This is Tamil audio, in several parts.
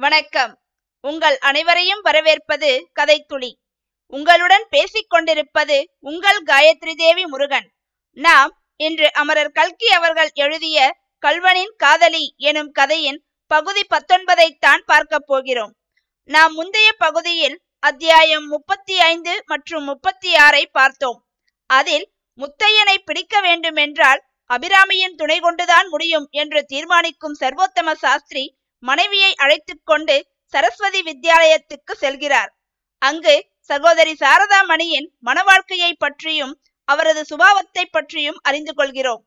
வணக்கம். உங்கள் அனைவரையும் வரவேற்பது கதைத்துளி. உங்களுடன் பேசிக் கொண்டிருப்பது உங்கள் காயத்ரி தேவி முருகன். நாம் இன்று அமரர் கல்கி அவர்கள் எழுதிய கல்வனின் காதலி எனும் கதையின் பகுதி பத்தொன்பதைத்தான் பார்க்க போகிறோம். நாம் முந்தைய பகுதியில் அத்தியாயம் முப்பத்தி ஐந்து மற்றும் முப்பத்தி ஆறை பார்த்தோம். அதில் முத்தையனை பிடிக்க வேண்டுமென்றால் அபிராமியின் துணை கொண்டுதான் முடியும் என்று தீர்மானிக்கும் சர்வோத்தம சாஸ்திரி மனைவியை அழைத்துக் கொண்டு சரஸ்வதி வித்யாலயத்துக்கு செல்கிறார். அங்கு சகோதரி சாரதா மணியின் மன வாழ்க்கையை பற்றியும் அவரது சுபாவத்தை பற்றியும் அறிந்து கொள்கிறோம்.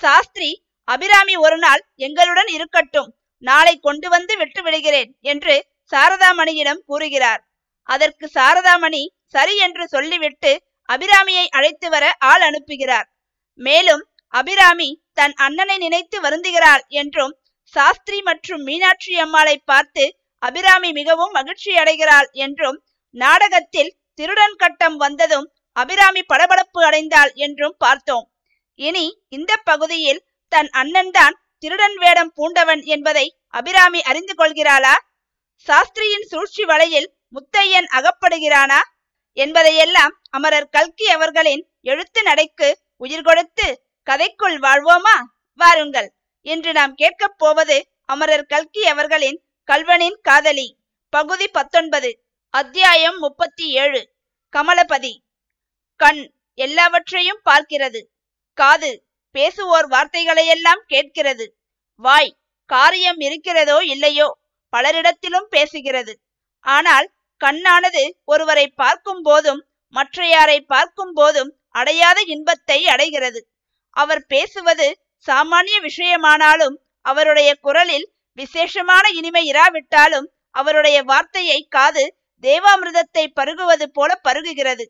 சாஸ்திரி அபிராமி ஒரு நாள் எங்களுடன் இருக்கட்டும். நாளை கொண்டு வந்து விட்டு விடுகிறேன் என்று சாரதாமணியிடம் கூறுகிறார். அதற்கு சாரதாமணி சரி என்று சொல்லிவிட்டு அபிராமியை அழைத்து வர ஆள் அனுப்புகிறார். மேலும் அபிராமி தன் அண்ணனை நினைத்து வருந்துகிறாள் என்றும் சாஸ்திரி மற்றும் மீனாட்சி அம்மாளை பார்த்து அபிராமி மிகவும் மகிழ்ச்சி அடைகிறாள் என்றும் நாடகத்தில் திருடன் கட்டம் வந்ததும் அபிராமி படபடப்பு அடைந்தாள் என்றும் பார்த்தோம். இனி இந்த பகுதியில் தன் அண்ணன்தான் திருடன் வேடம் பூண்டவன் என்பதை அபிராமி அறிந்து கொள்கிறாளா? சாஸ்திரியின் சூழ்ச்சி வலையில் முத்தையன் அகப்படுகிறானா? என்பதையெல்லாம் அமரர் கல்கி அவர்களின் எழுத்து நடைக்கு உயிர் கொடுத்து கதைக்குள் வாழ்வோமா? வாருங்கள். இன்று நாம் கேட்கப் போவது அமரர் கல்கி அவர்களின் கல்வனின் காதலி. பகுதி பத்தொன்பது அத்தியாயம் முப்பத்தி ஏழு கமலபதி. கண் எல்லாவற்றையும் பார்க்கிறது. காது பேசுவோர் வார்த்தைகளையெல்லாம் கேட்கிறது. வாய் காரியம் இருக்கிறதோ இல்லையோ பலரிடத்திலும் பேசுகிறது. ஆனால் கண்ணானது ஒருவரை பார்க்கும் போதும் மற்றையாரை பார்க்கும் போதும் அடையாத இன்பத்தை அடைகிறது. அவர் பேசுவது சாமானிய விஷயமானாலும் அவருடைய குரலில் விசேஷமான இனிமை இராவிட்டாலும் அவருடைய வார்த்தையை காது தேவாமிர்தத்தை பருகுவது போல பருகுகிறது.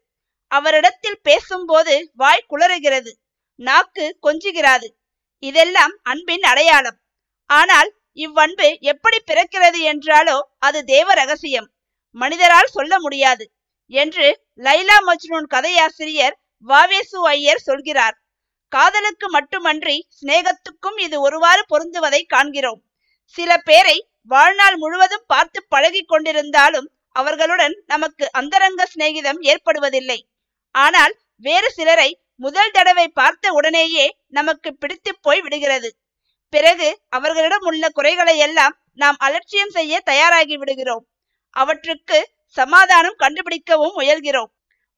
அவரிடத்தில் பேசும்போது வாய் குளறுகிறது நாக்கு கொஞ்சுகிறாது. இதெல்லாம் அன்பின் அடையாளம். ஆனால் இவ்வன்பு எப்படி பிறக்கிறது என்றாலோ அது தேவ ரகசியம். மனிதரால் சொல்ல முடியாது என்று லைலா மஜ்னூன் கதையாசிரியர் வாவேசு ஐயர் சொல்கிறார். காதலுக்கு மட்டுமன்றி சிநேகத்துக்கும் இது ஒருவாறு பொருந்துவதை காண்கிறோம். சில பேரை வாழ்நாள் முழுவதும் பார்த்து பழகி கொண்டிருந்தாலும் அவர்களுடன் நமக்கு அந்தரங்க சிநேகிதம் ஏற்படுவதில்லை. ஆனால் வேறு சிலரை முதல் தடவை பார்த்த உடனேயே நமக்கு பிடித்து போய் விடுகிறது. பிறகு அவர்களிடம் உள்ள குறைகளை எல்லாம் நாம் அலட்சியம் செய்ய தயாராகி விடுகிறோம். அவற்றுக்கு சமாதானம் கண்டுபிடிக்கவும் முயல்கிறோம்.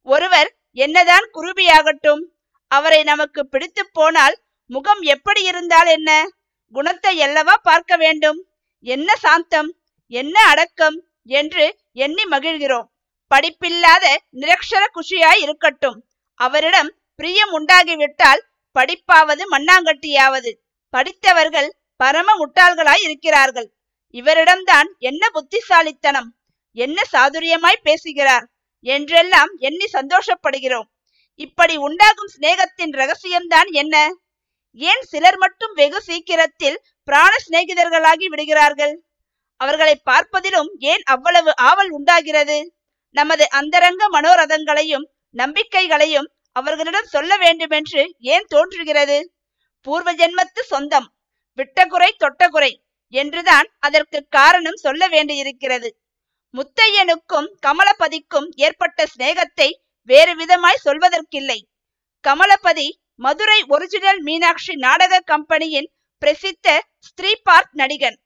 ஒருவர் என்னதான் குருபியாகட்டும் அவரை நமக்கு பிடித்து போனால் முகம் எப்படி இருந்தால் என்ன? குணத்தை அல்லவா பார்க்க வேண்டும்? என்ன சாந்தம்? என்ன அடக்கம்? என்று எண்ணி மகிழ்கிறோம். படிப்பில்லாத நிரக்ஷர குஷியாய் இருக்கட்டும். அவரிடம் பிரியம் உண்டாகிவிட்டால் படிப்பாவது மண்ணாங்கட்டியாவது. படித்தவர்கள் பரம முட்டாள்களாய் இருக்கிறார்கள். இவரிடம்தான் என்ன புத்திசாலித்தனம்? என்ன சாதுரியமாய் பேசுகிறார்? என்றெல்லாம் எண்ணி சந்தோஷப்படுகிறோம். இப்படி உண்டாகும் சிநேகத்தின் ரகசியம்தான் என்ன? ஏன் சிலர் மட்டும் வெகு சீக்கிரத்தில் பிராண சிநேகிதர்களாகி விடுகிறார்கள்? அவர்களை பார்ப்பதிலும் ஏன் அவ்வளவு ஆவல் உண்டாகிறது? நமது அந்தரங்க மனோரதங்களையும் நம்பிக்கைகளையும் அவர்களிடம் சொல்ல வேண்டுமென்று ஏன் தோன்றுகிறது? பூர்வ ஜென்மத்து சொந்தம் விட்டகுறை தொட்டகுறை என்றுதான் அதற்கு காரணம் சொல்ல வேண்டியிருக்கிறது. முத்தையனுக்கும் கமலபதிக்கும் ஏற்பட்ட சிநேகத்தை வேறு விதமாய் சொல்வதற்கில்லை. கமலபதி மதுரை ஒரிஜினல் மீனாட்சி நாடக கம்பெனியின் பிரசித்த ஸ்திரீ பார்க் நடிகன்.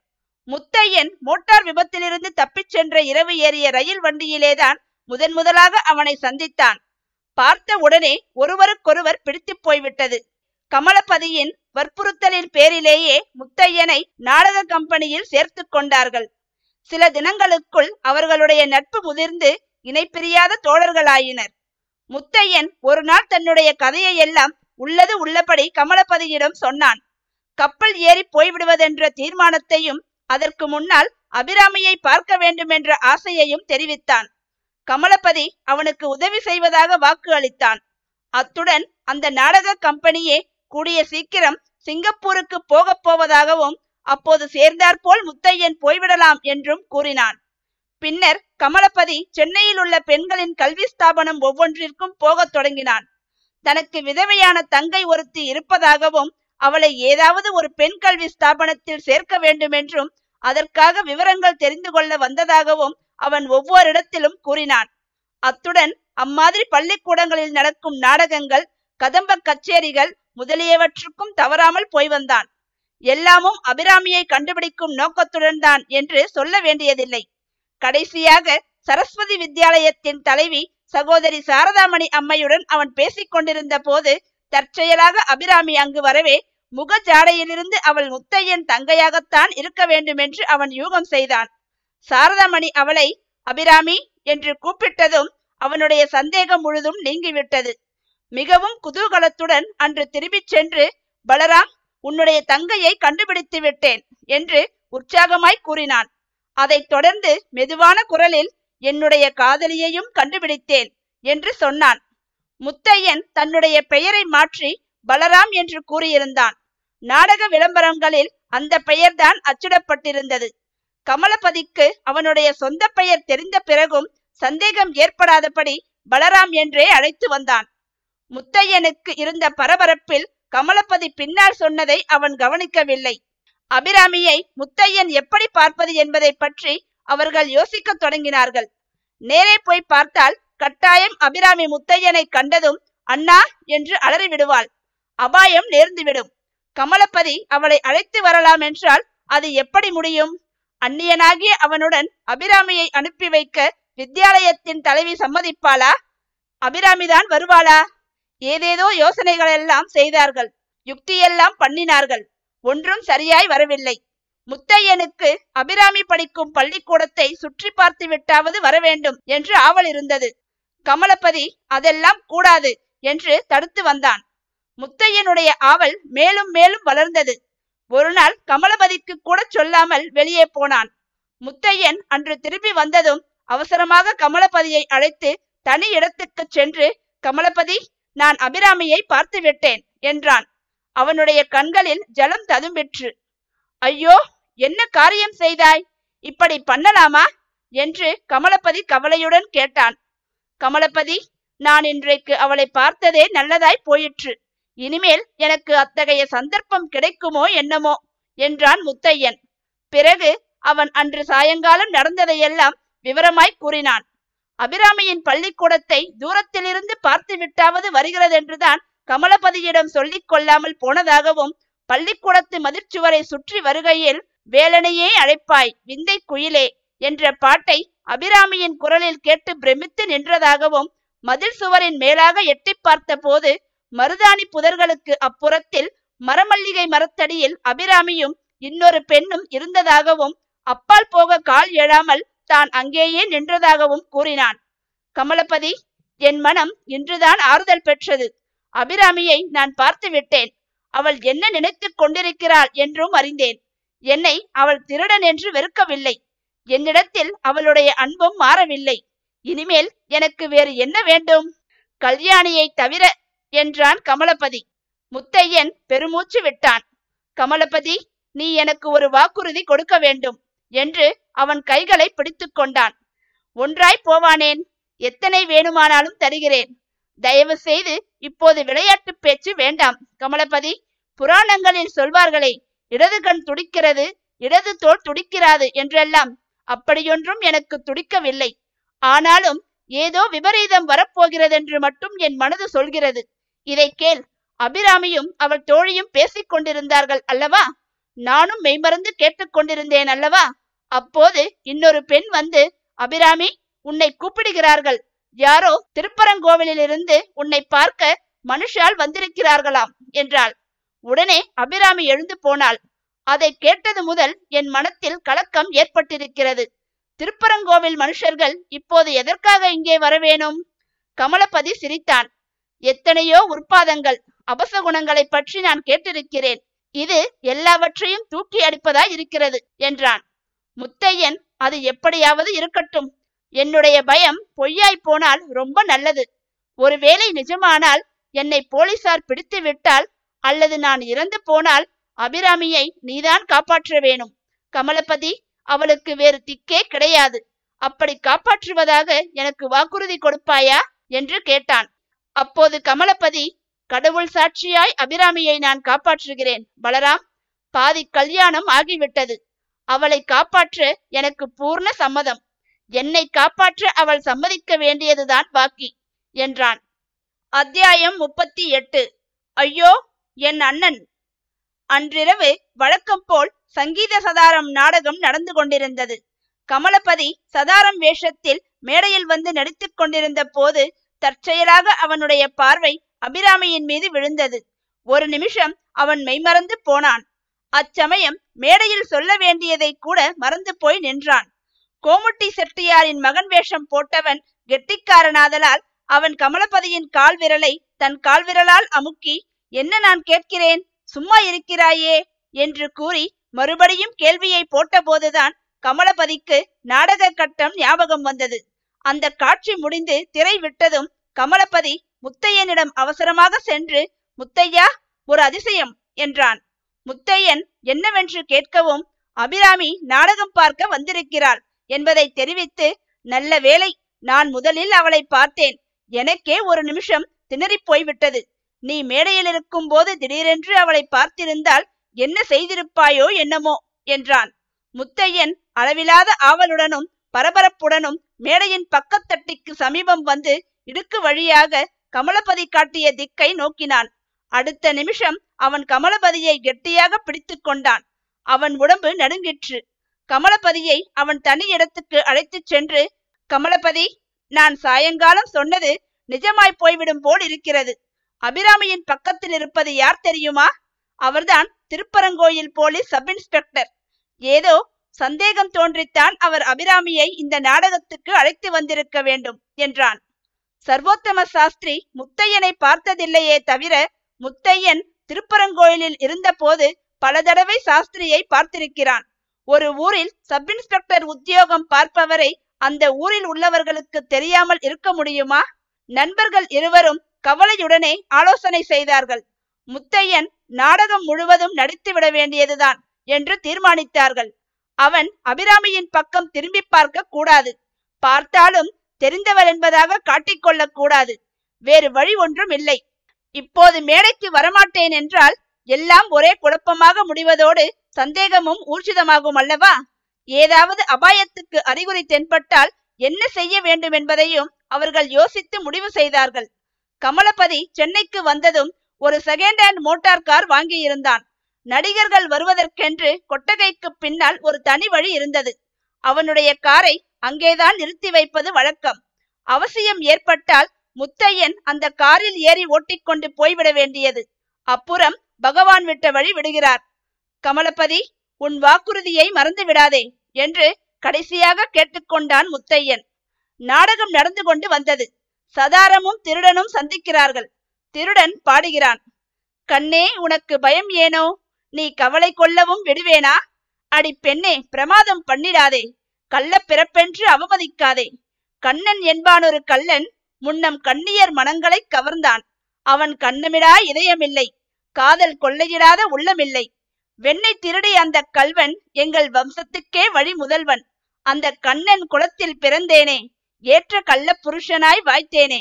முத்தையன் மோட்டார் விபத்திலிருந்து தப்பிச் சென்ற இரவு ஏறிய ரயில் வண்டியிலேதான் முதன் முதலாக அவனை சந்தித்தான். பார்த்த உடனே ஒருவருக்கொருவர் பிடித்து போய்விட்டது. கமலபதியின் வற்புறுத்தலின் பேரிலேயே முத்தையனை நாடக கம்பெனியில் சேர்த்து கொண்டார்கள். சில தினங்களுக்குள் அவர்களுடைய நட்பு முதிர்ந்து இணைப்பிரியாத தோழர்களாயினர். முத்தையன் ஒரு நாள் தன்னுடைய கதையை எல்லாம் உள்ளது உள்ளபடி கமலபதியிடம் சொன்னான். கப்பல் ஏறி போய்விடுவதென்ற தீர்மானத்தையும் அதற்கு முன்னால் அபிராமியை பார்க்க வேண்டும் என்ற ஆசையையும் தெரிவித்தான். கமலபதி அவனுக்கு உதவி செய்வதாக வாக்கு அளித்தான். அத்துடன் அந்த நாடக கம்பெனியே கூடிய சீக்கிரம் சிங்கப்பூருக்கு போகப் போவதாகவும் அப்போது சேர்ந்தாற்போல் முத்தையன் போய்விடலாம் என்றும் கூறினான். பின்னர் கமலபதி சென்னையில் உள்ள பெண்களின் கல்வி ஸ்தாபனம் ஒவ்வொன்றிற்கும் போகத் தொடங்கினான். தனக்கு விதவையான தங்கை ஒருத்தி இருப்பதாகவும் அவளை ஏதாவது ஒரு பெண் கல்வி ஸ்தாபனத்தில் சேர்க்க வேண்டும் என்றும் அதற்காக விவரங்கள் தெரிந்து கொள்ள வந்ததாகவும் அவன் ஒவ்வொரு இடத்திலும் கூறினான். அத்துடன் அம்மாதிரி பள்ளிக்கூடங்களில் நடக்கும் நாடகங்கள் கதம்ப கச்சேரிகள் முதலியவற்றுக்கும் தவறாமல் போய் வந்தான். எல்லாமும் அபிராமியை கண்டுபிடிக்கும் நோக்கத்துடன் தான் என்று சொல்ல வேண்டியதில்லை. கடைசியாக சரஸ்வதி வித்யாலயத்தின் தலைவி சகோதரி சாரதாமணி அம்மையுடன் அவன் பேசிக் கொண்டிருந்த போது தற்செயலாக அபிராமி அங்கு வரவே முக ஜாடையிலிருந்து அவள் முத்தையன் தங்கையாகத்தான் இருக்க வேண்டுமென்று அவன் யூகம் செய்தான். சாரதாமணி அவளை அபிராமி என்று கூப்பிட்டதும் அவனுடைய சந்தேகம் முழுதும் நீங்கிவிட்டது. மிகவும் குதூகலத்துடன் அன்று திரும்பிச் சென்று பலராம் உன்னுடைய தங்கையை கண்டுபிடித்து விட்டேன் என்று உற்சாகமாய் கூறினான். அதைத் தொடர்ந்து மெதுவான குரலில் என்னுடைய காதலியையும் கண்டுபிடித்தேன் என்று சொன்னான். முத்தையன் தன்னுடைய பெயரை மாற்றி பலராம் என்று கூறியிருந்தான். நாடக விளம்பரங்களில் அந்த பெயர்தான் அச்சிடப்பட்டிருந்தது. கமலபதிக்கு அவனுடைய சொந்த பெயர் தெரிந்த பிறகும் சந்தேகம் ஏற்படாதபடி பலராம் என்றே அழைத்து வந்தான். முத்தையனுக்கு இருந்த பரபரப்பில் கமலபதி பின்னால் சொன்னதை அவன் கவனிக்கவில்லை. அபிராமியை முத்தையன் எப்படி பார்ப்பது என்பதை பற்றி அவர்கள் யோசிக்க தொடங்கினார்கள். நேரே போய் பார்த்தால் கட்டாயம் அபிராமி முத்தையனை கண்டதும் அண்ணா என்று அலறி விடுவாள் அபாயம் நேர்ந்துவிடும். கமலபதி அவளை அழைத்து வரலாம் என்றால் அது எப்படி முடியும்? அந்நியனாகிய அவனுடன் அபிராமியை அனுப்பி வைக்க வித்யாலயத்தின் தலைவி சம்மதிப்பாளா? அபிராமிதான் வருவாளா? ஏதேதோ யோசனைகள் எல்லாம் செய்தார்கள். யுக்தியெல்லாம் பண்ணினார்கள். ஒன்றும் சரியாய் வரவில்லை. முத்தையனுக்கு அபிராமி படிக்கும் பள்ளிக்கூடத்தை சுற்றி பார்த்து விட்டாவது வரவேண்டும் என்று ஆவல் இருந்தது. கமலபதி அதெல்லாம் கூடாது என்று தடுத்து வந்தான். முத்தையனுடைய ஆவல் மேலும் மேலும் வளர்ந்தது. ஒரு நாள் கமலபதிக்கு கூட சொல்லாமல் வெளியே போனான். முத்தையன் அன்று திரும்பி வந்ததும் அவசரமாக கமலபதியை அழைத்து தனி இடத்துக்கு சென்று கமலபதி நான் அபிராமியை பார்த்து விட்டேன் என்றான். அவனுடைய கண்களில் ஜலம் ததும்பிற்று. ஐயோ என்ன காரியம் செய்தாய்? இப்படி பண்ணலாமா? என்று கமலபதி கவலையுடன் கேட்டான். கமலபதி நான் இன்றைக்கு அவளை பார்த்ததே நல்லதாய் போயிற்று. இனிமேல் எனக்கு அத்தகைய சந்தர்ப்பம் கிடைக்குமோ என்னமோ? என்றான் முத்தையன். பிறகு அவன் அன்று சாயங்காலம் நடந்ததையெல்லாம் விவரமாய் கூறினான். அபிராமியின் பள்ளிக்கூடத்தை தூரத்திலிருந்து பார்த்து விட்டாவது வருகிறதென்றுதான் கமலபதியிடம் சொல்லிக் கொள்ளாமல் போனதாகவும் பள்ளிக்கூடத்து மதிர்ச்சுவரை சுற்றி வருகையில் வேலனையே அழைப்பாய் விந்தை குயிலே என்ற பாட்டை அபிராமியின் குரலில் கேட்டு பிரமித்து நின்றதாகவும் மதில் சுவரின் மேலாக எட்டி பார்த்த போது மருதாணி புதர்களுக்கு அப்புறத்தில் மரமல்லிகை மரத்தடியில் அபிராமியும் இன்னொரு பெண்ணும் இருந்ததாகவும் அப்பால் போக கால் எழாமல் தான் அங்கேயே நின்றதாகவும் கூறினான். கமலபதி என் மனம் இன்றுதான் ஆறுதல் பெற்றது. அபிராமியை நான் பார்த்து விட்டேன். அவள் என்ன நினைத்துக் கொண்டிருக்கிறாள் என்றும் அறிந்தேன். என்னை அவள் திருடன் என்று வெறுக்கவில்லை. என்னிடத்தில் அவளுடைய அன்பும் மாறவில்லை. இனிமேல் எனக்கு வேறு என்ன வேண்டும்? கல்யாணியை தவிர என்றான் கமலபதி. முத்தையன் பெருமூச்சு விட்டான். கமலபதி நீ எனக்கு ஒரு வாக்குறுதி கொடுக்க வேண்டும் என்று அவன் கைகளை பிடித்து கொண்டான். ஒன்றாய் போவானேன்? எத்தனை வேணுமானாலும் தருகிறேன். தயவு செய்து இப்போது விளையாட்டு பேச்சு வேண்டாம். கமலபதி புராணங்களில் சொல்வார்களே இடது கண் துடிக்கிறது இடது தோல் துடிக்கிறாது என்றெல்லாம் அப்படியொன்றும் எனக்கு துடிக்கவில்லை. ஆனாலும் ஏதோ விபரீதம் வரப்போகிறதென்று மட்டும் என் மனது சொல்கிறது. இதை கேள் அபிராமியும் அவள் தோழியும் பேசிக் கொண்டிருந்தார்கள் அல்லவா? நானும் மெய்மறந்து கேட்டுக்கொண்டிருந்தேன் அல்லவா? அப்போது இன்னொரு பெண் வந்து அபிராமி உன்னை கூப்பிடுகிறார்கள். யாரோ திருப்பரங்கோவிலிருந்து உன்னை பார்க்க மனுஷால் வந்திருக்கிறார்களாம் என்றாள். உடனே அபிராமி எழுந்து போனாள். அதை கேட்டது முதல் என் மனத்தில் கலக்கம் ஏற்பட்டிருக்கிறது. திருப்பரங்கோவில் மனுஷர்கள் இப்போது எதற்காக இங்கே வரவேணும்? கமலபதி சிரித்தான். எத்தனையோ உற்பாதங்கள் அபசகுணங்களை பற்றி நான் கேட்டிருக்கிறேன். இது எல்லாவற்றையும் தூக்கி அடிப்பதாய் இருக்கிறது என்றான். முத்தையன் அது எப்படியாவது இருக்கட்டும். என்னுடைய பயம் பொய்யாய் போனால் ரொம்ப நல்லது. ஒருவேளை நிஜமானால் என்னை போலீசார் பிடித்து விட்டால் அல்லது நான் இறந்து போனால் அபிராமியை நீதான் காப்பாற்ற வேணும். கமலபதி அவளுக்கு வேறு திக்கே கிடையாது. அப்படி காப்பாற்றுவதாக எனக்கு வாக்குறுதி கொடுப்பாயா? என்று கேட்டான். அப்போது கமலபதி கடவுள் சாட்சியாய் அபிராமியை நான் காப்பாற்றுகிறேன். பலராம் பாதி கல்யாணம் ஆகிவிட்டது. அவளை காப்பாற்ற எனக்கு பூர்ண சம்மதம். என்னை காப்பாற்ற அவள் சம்மதிக்க வேண்டியதுதான் பாக்கி என்றான். அத்தியாயம் முப்பத்தி எட்டு. ஐயோ என் அண்ணன். அன்றிரவு வழக்கம் போல் சங்கீத சதாரம் நாடகம் நடந்து கொண்டிருந்தது. கமலபதி சதாரம் வேஷத்தில் மேடையில் வந்து நடித்துக் கொண்டிருந்த போது தற்செயலாக அவனுடைய பார்வை அபிராமியின் மீது விழுந்தது. ஒரு நிமிஷம் அவன் மெய்மறந்து போனான். அச்சமயம் மேடையில் சொல்ல வேண்டியதை கூட மறந்து போய் நின்றான். கோமுட்டி செட்டியாரின் மகன் வேஷம் போட்டவன் கெட்டிக்காரனாதலால் அவன் கமலபதியின் கால் விரலை தன் கால் விரலால் அமுக்கி என்ன நான் கேட்கிறேன்? சும்மா இருக்கிறாயே? என்று கூறி மறுபடியும் கேள்வியை போட்டபோதுதான் கமலபதிக்கு நாடக கட்டம் ஞாபகம் வந்தது. அந்த காட்சி முடிந்து திரை விட்டதும் கமலபதி முத்தையனிடம் அவசரமாக சென்று முத்தையா ஒரு அதிசயம் என்றான். முத்தையன் என்னவென்று கேட்கவும் அபிராமி நாடகம் பார்க்க வந்திருக்கிறாள். என்பதை தெரிவித்து நல்ல வேலை நான் முதலில் அவளை பார்த்தேன். எனக்கே ஒரு நிமிஷம் திணறிப் போய்விட்டது. நீ மேடையில் இருக்கும் போது திடீரென்று அவளை பார்த்திருந்தால் என்ன செய்திருப்பாயோ என்னமோ என்றான். முத்தையன் அளவிலாத ஆவலுடனும் பரபரப்புடனும் மேடையின் பக்கத்தட்டிக்கு சமீபம் வந்து இடுக்கு வழியாக கமலபதி காட்டிய திக்கை நோக்கினான். அடுத்த நிமிஷம் அவன் கமலபதியை கெட்டியாக பிடித்து கொண்டான். அவன் உடம்பு நடுங்கிற்று. கமலபதியை அவன் தனி இடத்துக்கு அழைத்துச் சென்று கமலபதி நான் சாயங்காலம் சொன்னது நிஜமாய் போய்விடும் போல் இருக்கிறது. அபிராமியின் பக்கத்தில் இருப்பது யார் தெரியுமா? அவர்தான் திருப்பரங்கோயில் போலீஸ் சப் இன்ஸ்பெக்டர் ஏதோ சந்தேகம் தோன்றித்தான் அவர் அபிராமியை இந்த நாடகத்துக்கு அழைத்து வந்திருக்க வேண்டும் என்றான். சர்வோத்தம சாஸ்திரி முத்தையனை பார்த்ததில்லையே தவிர முத்தையன் திருப்பரங்கோயிலில் இருந்தபோது பல தடவை சாஸ்திரியை பார்த்திருக்கிறான். ஒரு ஊரில் சப் இன்ஸ்பெக்டர் உத்தியோகம் பார்ப்பவரை அந்த ஊரில் உள்ளவர்களுக்கு தெரியாமல் இருக்க முடியுமா? நண்பர்கள் இருவரும் கவலையுடனே ஆலோசனை செய்தார்கள். முத்தையன் நாடகம் முழுவதும் நடித்து விட வேண்டியதுதான் என்று தீர்மானித்தார்கள். அவன் அபிராமியின் பக்கம் திரும்பி பார்க்க கூடாது. பார்த்தாலும் தெரிந்தவர் என்பதாக காட்டிக்கொள்ளக் கூடாது. வேறு வழி ஒன்றும் இல்லை. இப்போது மேடைக்கு வரமாட்டேன் என்றால் எல்லாம் ஒரே குழப்பமாக முடிவதோடு சந்தேகமும் ஊர்ஜிதமாகும் அல்லவா? ஏதாவது அபாயத்துக்கு அறிகுறி தென்பட்டால் என்ன செய்ய வேண்டும் என்பதையும் அவர்கள் யோசித்து முடிவு செய்தார்கள். கமலபதி சென்னைக்கு வந்ததும் ஒரு செகண்ட் ஹேண்ட் மோட்டார் கார் வாங்கியிருந்தான். நடிகர்கள் வருவதற்கென்று கொட்டகைக்கு பின்னால் ஒரு தனி வழி இருந்தது. அவனுடைய காரை அங்கேதான் நிறுத்தி வைப்பது வழக்கம். அவசியம் ஏற்பட்டால் முத்தையன் அந்த காரில் ஏறி ஓட்டிக்கொண்டு போய்விட வேண்டியது. அப்புறம் பகவான் விட்ட வழி விடுகிறார். கமலபதி உன் வாக்குறுதியை மறந்து விடாதே என்று கடைசியாக கேட்டுக்கொண்டான் முத்தையன். நாடகம் நடந்து கொண்டு வந்தது. சதாரமும் திருடனும் சந்திக்கிறார்கள். திருடன் பாடுகிறான். கண்ணே உனக்கு பயம் ஏனோ? நீ கவலை கொள்ளவும் விடுவேனா? அடி பெண்ணே பிரமாதம் பண்ணிடாதே. கள்ள பிறப்பென்று அவமதிக்காதே. கண்ணன் என்பானொரு கள்ளன் முன்னம் கண்ணியர் மனங்களை கவர்ந்தான். அவன் கண்ணமிடா இதயமில்லை. காதல் கொள்ளையிடாத உள்ளமில்லை. வெண்ணை திருடி அந்த கல்வன் எங்கள் வம்சத்துக்கே வழி முதல்வன். அந்த கண்ணன் குலத்தில் பிறந்தேனே ஏற்ற கள்ள புருஷனாய் வாய்த்தேனே.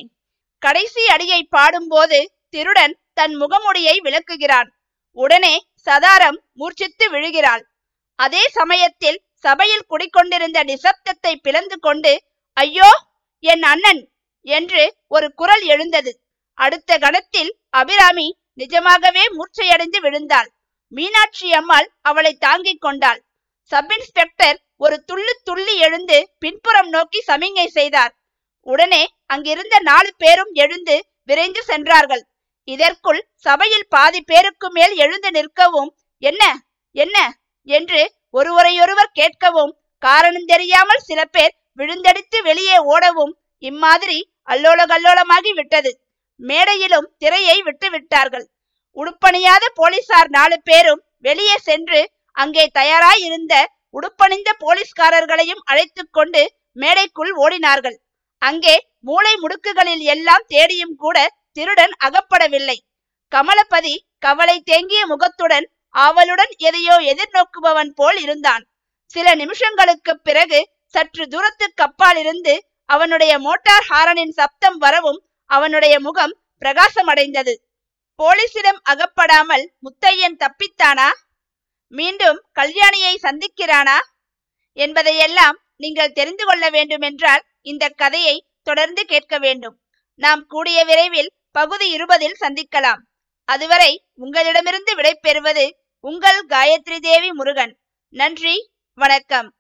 கடைசி அடியை பாடும்போது திருடன் தன் முகமுடியை விளக்குகிறான். உடனே சதாரம் மூர்ச்சித்து விழுகிறாள். அதே சமயத்தில் சபையில் குடிக்கொண்டிருந்த நிசப்தத்தை பிளந்து கொண்டு ஐயோ என் அண்ணன்! என்று ஒரு குரல் எழுந்தது. அடுத்த கணத்தில் அபிராமி நிஜமாகவே மூர்ச்சையடைந்து விழுந்தாள். மீனாட்சி அம்மாள் அவளை தாங்கிக் கொண்டாள். சப் இன்ஸ்பெக்டர் ஒரு துள்ளு துள்ளி எழுந்து பின்புறம் நோக்கி சமிங்கை செய்தார். உடனே அங்கிருந்த நாலு பேரும் எழுந்து விரைந்து சென்றார்கள். இதற்குள் சபையில் பாதி பேருக்கு மேல் எழுந்து நிற்கவும் என்ன? என்ன? என்று ஒருவரையொருவர் கேட்கவும் காரணம் தெரியாமல் சில பேர் விழுந்தடித்து வெளியே ஓடவும் இம்மாதிரி அல்லோல கல்லோலமாகி விட்டது. மேடையிலும் திரையை விட்டு விட்டார்கள். உடுப்பணியாத போலீசார் நாலு பேரும் வெளியே சென்று அங்கே தயாராயிருந்த உடுப்பணிந்த போலீஸ்காரர்களையும் அழைத்து கொண்டு மேடைக்குள் ஓடினார்கள். அங்கே மூளை முடுக்குகளில் எல்லாம் தேடியும் கூட திருடன் அகப்படவில்லை. கமலபதி கவலை தேங்கிய முகத்துடன் ஆவலுடன் எதையோ எதிர்நோக்குபவன் போல் இருந்தான். சில நிமிஷங்களுக்கு பிறகு சற்று தூரத்துக்கு அப்பால் இருந்து அவனுடைய மோட்டார் ஹாரனின் சப்தம் வரவும் அவனுடைய முகம் பிரகாசமடைந்தது. போலீசிடம் அகப்படாமல் முத்தையன் தப்பித்தானா? மீண்டும் கல்யாணியை சந்திக்கிறானா? என்பதையெல்லாம் நீங்கள் தெரிந்து கொள்ள வேண்டுமென்றால் இந்த கதையை தொடர்ந்து கேட்க வேண்டும். நாம் கூடிய விரைவில் பகுதி இருபதில் சந்திக்கலாம். அதுவரை உங்களிடமிருந்து விடைபெறுவது உங்கள் காயத்ரி தேவி முருகன். நன்றி வணக்கம்.